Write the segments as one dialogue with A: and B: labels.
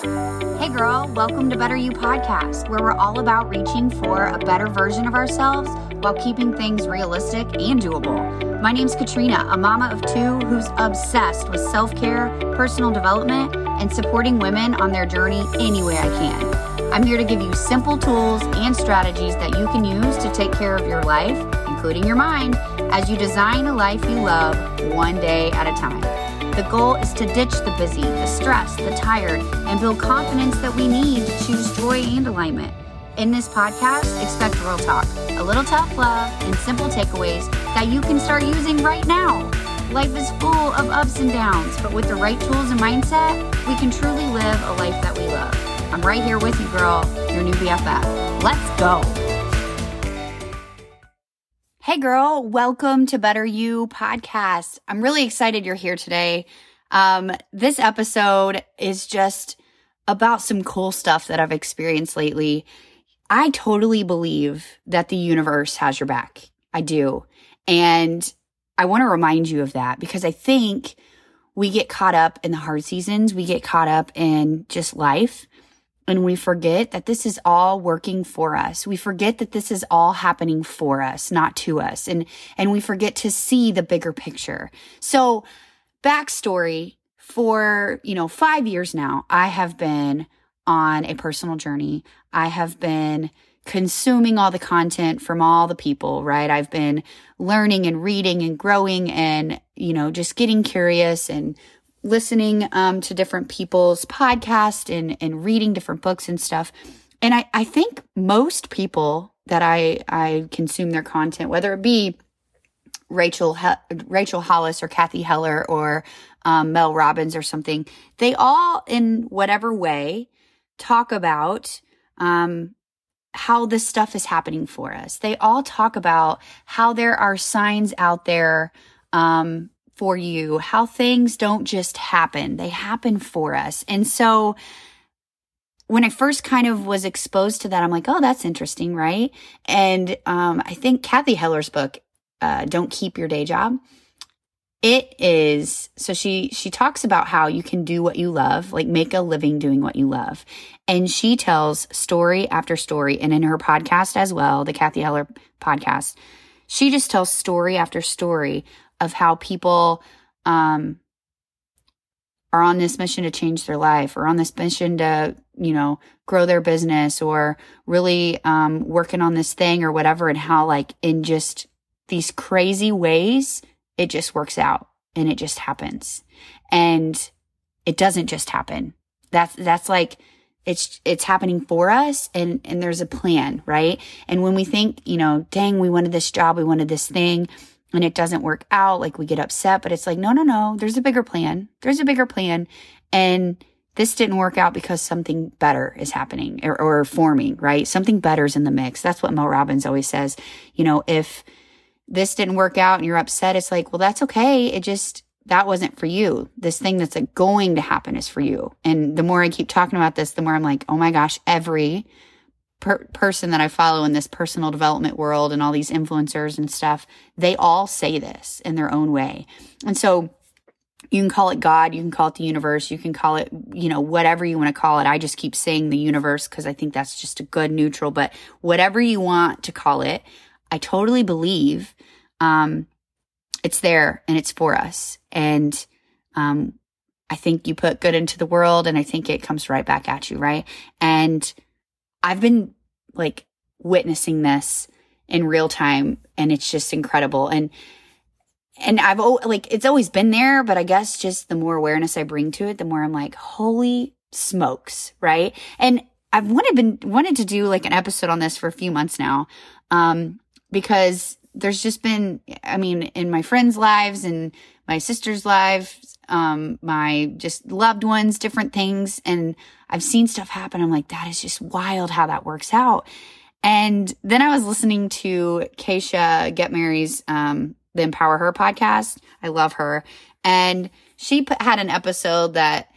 A: Hey, girl, welcome to Better You Podcast, where we're all about reaching for a better version of ourselves while keeping things realistic and doable. My name's Katrina, a mama of two who's obsessed with self care, personal development, and supporting women on their journey any way I can. I'm here to give you simple tools and strategies that you can use to take care of your life, including your mind, as you design a life you love one day at a time. The goal is to ditch the busy, the stressed, the tired, and build confidence that we need to choose joy and alignment. In this podcast, expect real talk, a little tough love, and simple takeaways that you can start using right now. Life is full of ups and downs, but with the right tools and mindset, we can truly live a life that we love. I'm right here with you, girl, your new BFF. Let's go. Hey, girl, welcome to Better You podcast. I'm really excited you're here today. Um, this episode is just about some cool stuff that I've experienced lately. I totally believe that the universe has your back. I do. And I want to remind you of that because I think we get caught up in the hard seasons. We get caught up in just life and we forget that this is all working for us. We forget that this is all happening for us, not to us. And, and we forget to see the bigger picture. So backstory for, you know, five years now, I have been on a personal journey. I have been consuming all the content from all the people, right? I've been learning and reading and growing and, you know, just getting curious and listening um, to different people's podcasts and, and reading different books and stuff. And I, I think most people that I, I consume their content, whether it be Rachel, Rachel Hollis or Cathy Heller or um, Mel Robbins or something, they all, in whatever way, talk about um, how this stuff is happening for us. They all talk about how there are signs out there um, for you, how things don't just happen, they happen for us. And so when I first kind of was exposed to that, I'm like, oh, that's interesting, right? And um, I think Cathy Heller's book, uh, "Don't Keep Your Day Job," it is so she she talks about how you can do what you love, like make a living doing what you love, and she tells story after story, and in her podcast as well, the Cathy Heller podcast, she just tells story after story of how people um, are on this mission to change their life or on this mission to, you know, grow their business or really um, working on this thing or whatever, and how, like, in just these crazy ways, it just works out and it just happens. And it doesn't just happen. That's, that's like, it's it's happening for us and and there's a plan right and when we think you know dang we wanted this job we wanted this thing and it doesn't work out, like we get upset, but it's like, no, no, no, there's a bigger plan. There's a bigger plan. And this didn't work out because something better is happening or, or forming, right? Something better is in the mix. That's what Mel Robbins always says. You know, if this didn't work out and you're upset, it's like, well, that's okay. It just, that wasn't for you. This thing that's like going to happen is for you. And the more I keep talking about this, the more I'm like, oh my gosh, every per- person that I follow in this personal development world and all these influencers and stuff, they all say this in their own way. And so you can call it God, you can call it the universe, you can call it, you know, whatever you want to call it. I just keep saying the universe because I think that's just a good neutral, but whatever you want to call it, I totally believe um, it's there and it's for us. And um, I think you put good into the world and I think it comes right back at you, right? And I've been like witnessing this in real time and it's just incredible. And, and I've like, it's always been there, but I guess just the more awareness I bring to it, the more I'm like, holy smokes. Right. And I've wanted been wanted to do like an episode on this for a few months now. Um, because there's just been, I mean, in my friends' lives and my sister's lives, um, my just loved ones, different things. And I've seen stuff happen. I'm like, that is just wild how that works out. And then I was listening to Keisha Getmary's, um, the Empower Her podcast. I love her. And she put, had an episode that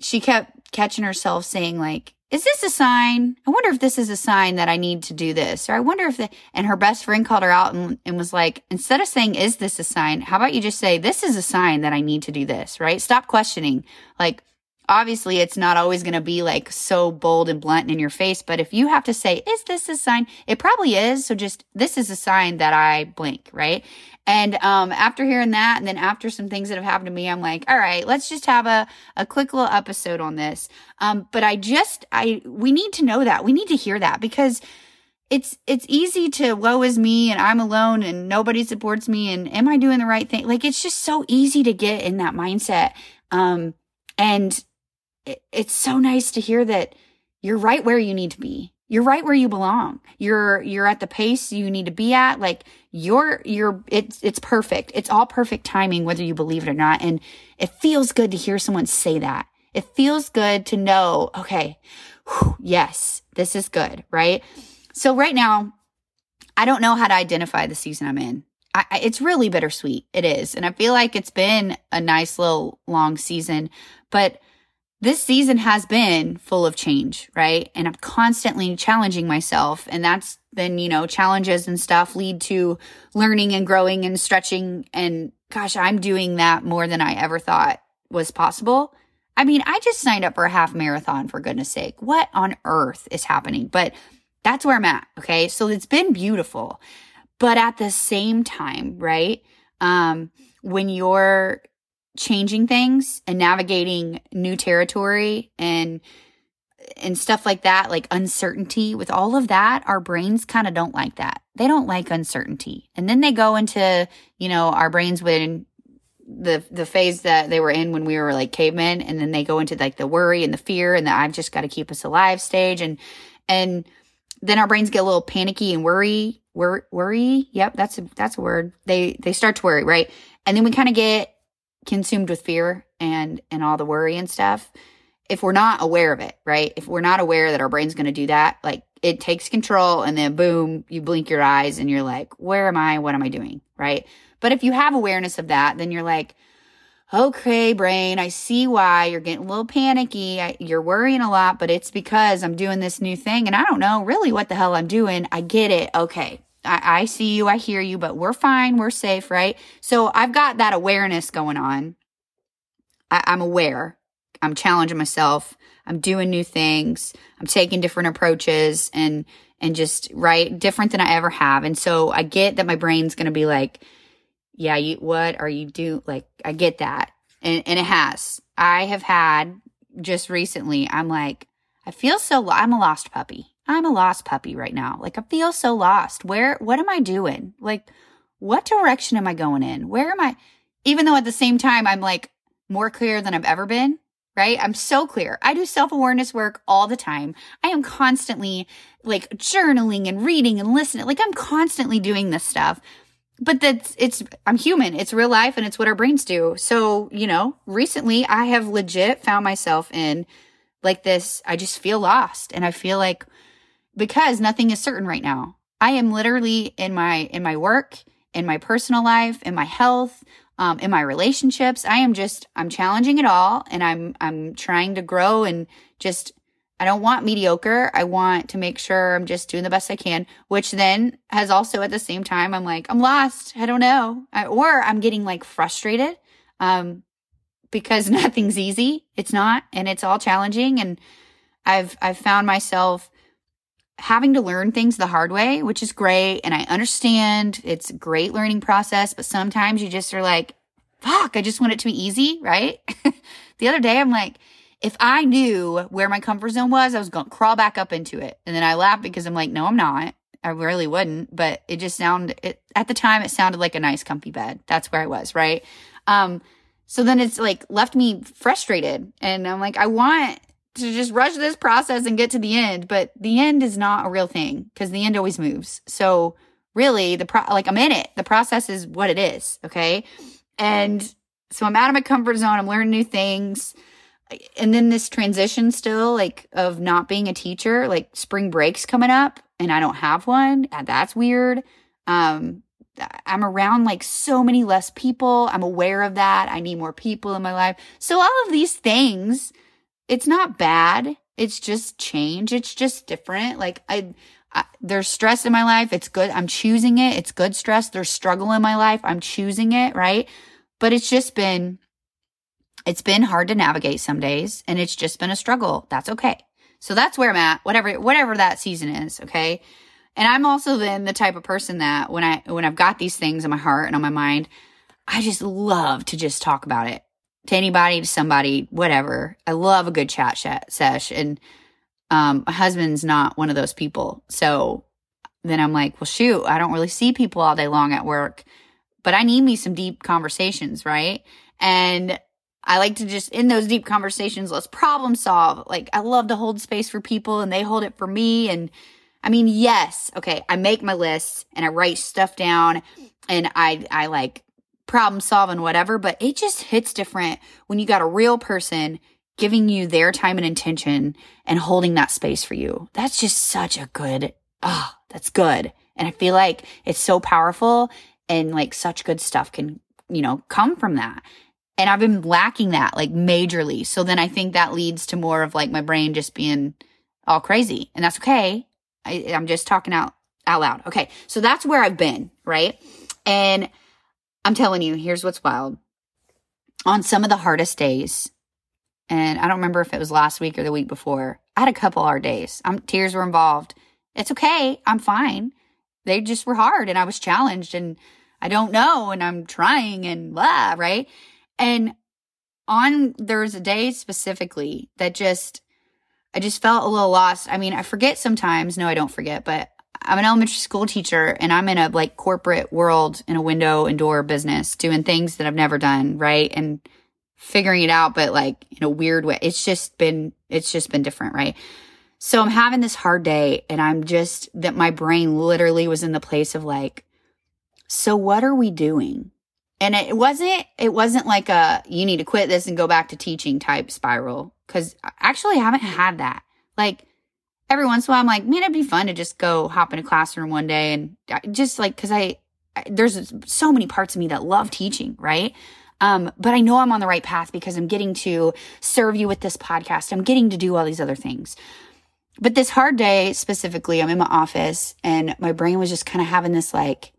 A: she kept catching herself saying like, is this a sign? I wonder if this is a sign that I need to do this. Or I wonder if the, and her best friend called her out and, and was like, instead of saying, is this a sign? How about you just say, this is a sign that I need to do this, right? Stop questioning. Like, obviously it's not always going to be like so bold and blunt in your face, but if you have to say, is this a sign? It probably is. So just, this is a sign that I blink, right? And um, after hearing that, and then after some things that have happened to me, I'm like, all right, let's just have a, a quick little episode on this. Um, but I just, I, we need to know that. We need to hear that because it's, it's easy to woe is me and I'm alone and nobody supports me and am I doing the right thing? Like, it's just so easy to get in that mindset. Um, and it, it's so nice to hear that you're right where you need to be you're right where you belong. You're you're at the pace you need to be at. Like you're you're it's it's perfect. It's all perfect timing whether you believe it or not. And it feels good to hear someone say that. It feels good to know, okay, whew, yes, this is good, right? So right now, I don't know how to identify the season I'm in. I, it's really bittersweet. It is. And I feel like it's been a nice little long season, but this season has been full of change, right? And I'm constantly challenging myself. And that's been, you know, challenges and stuff lead to learning and growing and stretching. And gosh, I'm doing that more than I ever thought was possible. I mean, I just signed up for a half marathon for goodness sake. What on earth is happening? But that's where I'm at. Okay. So it's been beautiful. But at the same time, right? Um, when you're changing things and navigating new territory and and stuff like that, like uncertainty, with all of that, our brains kind of don't like that. They don't like uncertainty. And then they go into, you know, our brains when the the phase that they were in when we were like cavemen, and then they go into like the worry and the fear and the I've just got to keep us alive stage. And and then our brains get a little panicky and worry, worry, worry. Yep, that's a that's a word. They they start to worry, right? And then we kind of get consumed with fear and and all the worry and stuff if we're not aware of it right? If we're not aware that our brain's going to do that like it takes control and then boom you blink your eyes and you're like where am i? What am i doing? Right? But if you have awareness of that then you're like okay brain i see why you're getting a little panicky. I, you're worrying a lot but it's because i'm doing this new thing and i don't know really what the hell i'm doing. I get it. Okay I, I see you, I hear you, but we're fine, we're safe, right? So I've got that awareness going on. I, I'm aware. I'm challenging myself. I'm doing new things. I'm taking different approaches and and just right different than I ever have. And so I get that my brain's going to be like, yeah, you what are you do like I get that. And and it has. I have had just recently I'm like I feel so I'm a lost puppy. I'm a lost puppy right now. Like I feel so lost. Where, what am I doing? Like, what direction am I going in? Where am I? Even though at the same time, I'm like more clear than I've ever been, right? I'm so clear. I do self awareness work all the time. I am constantly like journaling and reading and listening. Like I'm constantly doing this stuff. But that's, it's, I'm human. It's real life and it's what our brains do. So, you know, recently I have legit found myself in like this. I just feel lost and I feel like, because nothing is certain right now. I am literally in my in my work, in my personal life, in my health, um, in my relationships. I am just I'm challenging it all, and I'm I'm trying to grow and just I don't want mediocre. I want to make sure I'm just doing the best I can, which then has also at the same time I'm like I'm lost. I don't know, I, or I'm getting like frustrated um, because nothing's easy. It's not, and it's all challenging, and I've I've found myself having to learn things the hard way, which is great. And I understand it's a great learning process, but sometimes you just are like, fuck, I just want it to be easy, right? the other day, I'm like, if I knew where my comfort zone was, I was going to crawl back up into it. And then I laughed because I'm like, no, I'm not. I really wouldn't, but it just sounded, it, at the time, it sounded like a nice, comfy bed. That's where I was, right? Um, so then it's like left me frustrated. And I'm like, I want to just rush this process and get to the end, but the end is not a real thing because the end always moves. So really the pro like I'm in it. The process is what it is, okay? And so I'm out of my comfort zone, I'm learning new things. And then this transition still like of not being a teacher, like spring breaks coming up and I don't have one. That's weird. Um I'm around like so many less people. I'm aware of that. I need more people in my life. So all of these things it's not bad. It's just change. It's just different. Like I, I, there's stress in my life. It's good. I'm choosing it. It's good stress. There's struggle in my life. I'm choosing it. Right. But it's just been it's been hard to navigate some days and it's just been a struggle. That's okay. So that's where I'm at, whatever, whatever that season is. Okay. And I'm also then the type of person that when I, when I've got these things in my heart and on my mind, I just love to just talk about it to anybody, to somebody, whatever. I love a good chat sesh. And, um, my husband's not one of those people. So then I'm like, well, shoot, I don't really see people all day long at work, but I need me some deep conversations, right? And I like to just in those deep conversations, let's problem solve. Like I love to hold space for people and they hold it for me. And I mean, yes, okay, I make my lists and I write stuff down and I I like problem solving, whatever, but it just hits different when you got a real person giving you their time and intention and holding that space for you. That's just such a good, oh, that's good. And I feel like it's so powerful and like such good stuff can, you know, come from that. And I've been lacking that like majorly. So then I think that leads to more of like my brain just being all crazy. And that's okay. I, I'm just talking out, out loud. Okay. So that's where I've been, right? And I'm telling you, here's what's wild. On some of the hardest days, and I don't remember if it was last week or the week before, I had a couple hard days. I'm, tears were involved. It's okay. I'm fine. They just were hard and I was challenged and I don't know and I'm trying and blah, right? And on there's a day specifically that just I just felt a little lost. I mean, I forget sometimes. No, I don't forget, but I'm an elementary school teacher and I'm in a like corporate world in a window and door business doing things that I've never done, right? And figuring it out, but like in a weird way. It's just been, it's just been different, right? So I'm having this hard day and I'm just that my brain literally was in the place of like, so what are we doing? And it wasn't, it wasn't like a, you need to quit this and go back to teaching type spiral. Cause uh, actually I haven't had that. Like every once in a while I'm like, man, it'd be fun to just go hop in a classroom one day and just like, cause I, there's so many parts of me that love teaching, right? Um, but I know I'm on the right path because I'm getting to serve you with this podcast. I'm getting to do all these other things. But this hard day specifically, I'm in my office and my brain was just kind of having this like,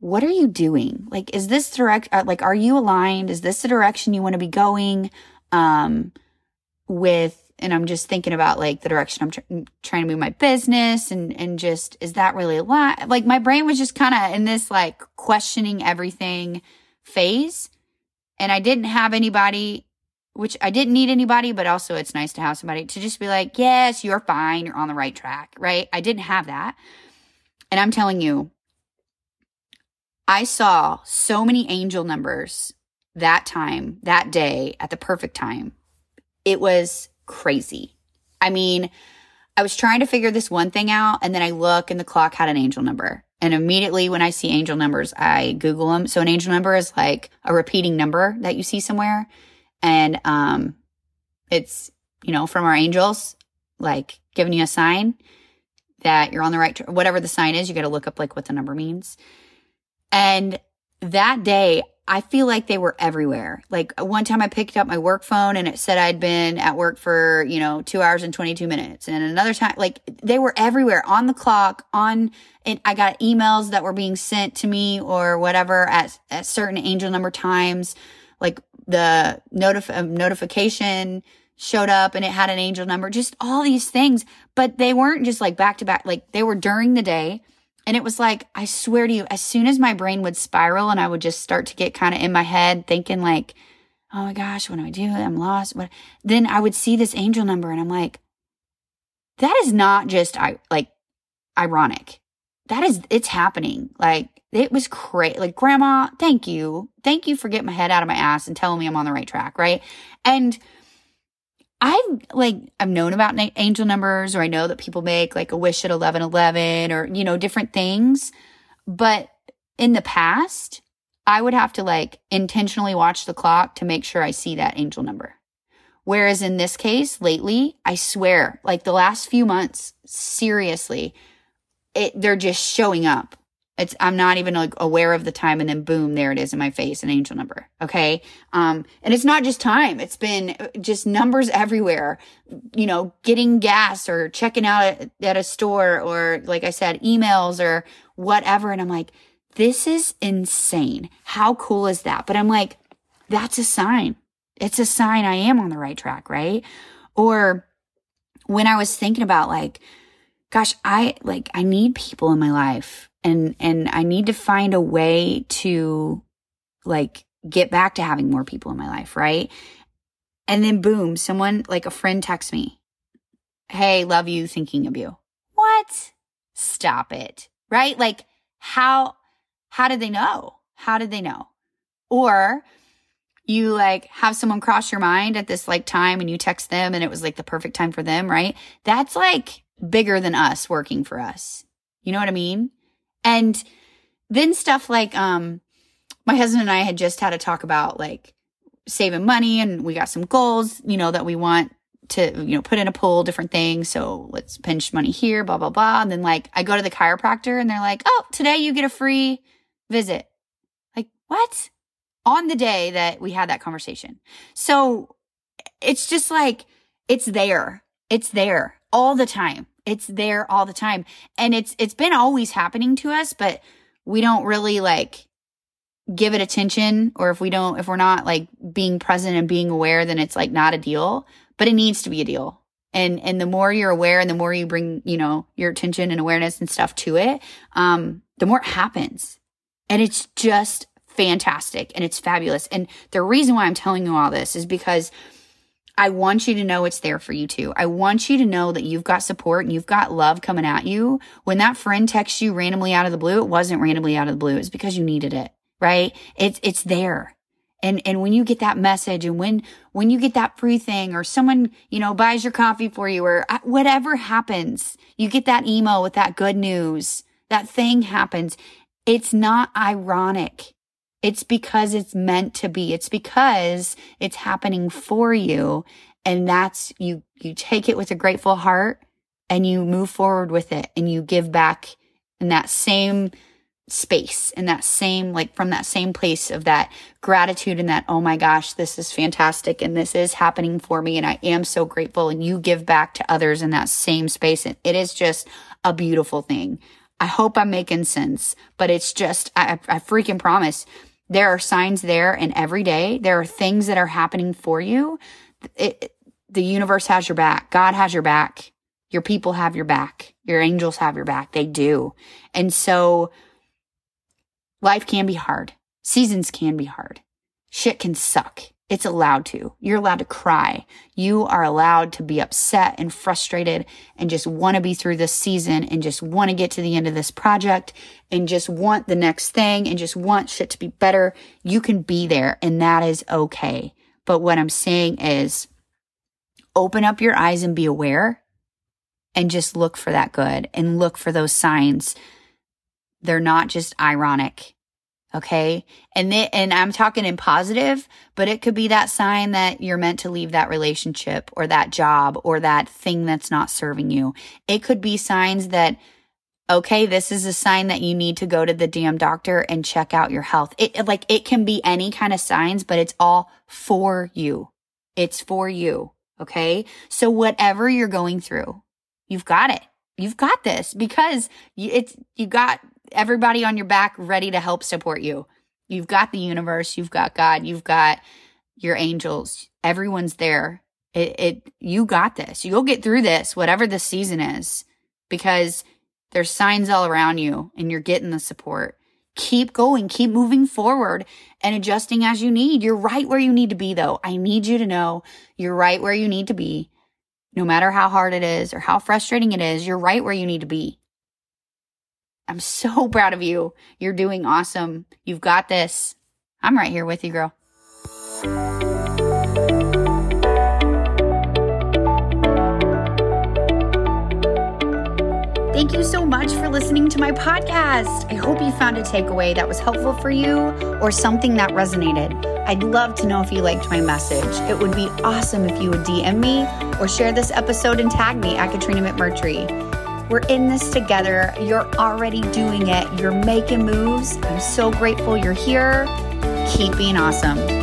A: what are you doing? Like, is this direct, uh, like, are you aligned? Is this the direction you want to be going? Um, with, and I'm just thinking about like the direction I'm tr- trying to move my business and, and just, is that really a lot? Like, my brain was just kind of in this like questioning everything phase. And I didn't have anybody which I didn't need anybody, but also it's nice to have somebody to just be like, yes, you're fine. You're on the right track, right? I didn't have that. And I'm telling you, I saw so many angel numbers that time, that day, at the perfect time. It was crazy. I mean, I was trying to figure this one thing out, and then I look and the clock had an angel number. And immediately when I see angel numbers, I Google them. So an angel number is like a repeating number that you see somewhere and um it's you know from our angels like giving you a sign that you're on the right whatever the sign is you got to look up like what the number means and that day i feel like they were everywhere like one time i picked up my work phone and it said i'd been at work for you know two hours and 22 minutes and another time like they were everywhere on the clock on and i got emails that were being sent to me or whatever at, at certain angel number times like the notif- uh, notification showed up and it had an angel number, just all these things. But they weren't just like back to back, like they were during the day. And it was like, I swear to you, as soon as my brain would spiral and I would just start to get kind of in my head thinking like, oh my gosh, what do I do? I'm lost. What? Then I would see this angel number and I'm like, that is not just I like ironic. That is, it's happening. Like it was great. Like, grandma, thank you. Thank you for getting my head out of my ass and telling me I'm on the right track. Right. And I've like, I've known about angel numbers or I know that people make like a wish at 1111 or, you know, different things. But in the past, I would have to like intentionally watch the clock to make sure I see that angel number. Whereas in this case, lately, I swear, like the last few months, seriously, it, they're just showing up it's I'm not even like aware of the time and then boom, there it is in my face, an angel number. Okay. Um, and it's not just time. It's been uh, just numbers everywhere, you know, getting gas or checking out at, at a store or like I said, emails or whatever. And I'm like, this is insane. How cool is that? But I'm like, that's a sign. It's a sign I am on the right track, right? Or when I was thinking about like, gosh, I like, I need people in my life and, and I need to find a way to like get back to having more people in my life, right? And then boom, someone like a friend texts me, Hey, love you, thinking of you. What? Stop it. Right? Like how, how did they know? How did they know? Or you like have someone cross your mind at this like time and you text them and it was like the perfect time for them, right? That's like bigger than us working for us. You know what I mean? And then stuff like, um, my husband and I had just had a talk about like saving money and we got some goals, you know, that we want to, you know, put in a pool, different things. So let's pinch money here, blah, blah, blah. And then like I go to the chiropractor and they're like, oh, today you get a free visit. Like, what? On the day that we had that conversation. So it's just like, it's there. It's there all the time. It's there all the time. And it's, it's been always happening to us, but we don't really like give it attention or if we don't, if we're not like being present and being aware, then it's like not a deal, but it needs to be a deal. And, and the more you're aware and the more you bring, you know, your attention and awareness and stuff to it, um, the more it happens. And it's just fantastic and it's fabulous. And the reason why I'm telling you all this is because I want you to know it's there for you too. I want you to know that you've got support and you've got love coming at you. When that friend texts you randomly out of the blue, it wasn't randomly out of the blue. It's because you needed it right? It's, it's there. And, and when you get that message and when, when you get that free thing or someone, you know, buys your coffee for you or uh, whatever happens, you get that email with that good news, that thing happens. It's not ironic. It's because it's meant to be. It's because it's happening for you. And that's you, you take it with a grateful heart and you move forward with it and you give back in that same space and that same like from that same place of that gratitude and that oh my gosh this is fantastic and this is happening for me and I am so grateful and you give back to others in that same space and it is just a beautiful thing. I hope I'm making sense, but it's just I, I freaking promise there are signs there and every day there are things that are happening for you. It, the universe has your back. God has your back. Your people have your back. Your angels have your back. They do. And so Life can be hard. Seasons can be hard. Shit can suck. It's allowed to. You're allowed to cry. You are allowed to be upset and frustrated and just want to be through this season and just want to get to the end of this project and just want the next thing and just want shit to be better. You can be there and that is okay. But what I'm saying is open up your eyes and be aware and just look for that good and look for those signs they're not just ironic. Okay. And th- and I'm talking in positive, but it could be that sign that you're meant to leave that relationship or that job or that thing that's not serving you. It could be signs that, okay, this is a sign that you need to go to the damn doctor and check out your health. It like, it can be any kind of signs, but it's all for you. It's for you. Okay. So whatever you're going through, you've got it. You've got this because it's, you got everybody on your back ready to help support you. You've got the universe, you've got God, you've got your angels. Everyone's there. It, it you got this. You'll get through this, whatever the season is, because there's signs all around you and you're getting the support. Keep going, keep moving forward and adjusting as you need. You're right where you need to be though. I need you to know you're right where you need to be. No matter how hard it is or how frustrating it is, you're right where you need to be. I'm so proud of you. You're doing awesome. You've got this. I'm right here with you, girl. Thank you so much for listening to my podcast. I hope you found a takeaway that was helpful for you or something that resonated. I'd love to know if you liked my message. It would be awesome if you would DM me or share this episode and tag me at Katrina McMurtry. We're in this together. You're already doing it. You're making moves. I'm so grateful you're here. Keep being awesome.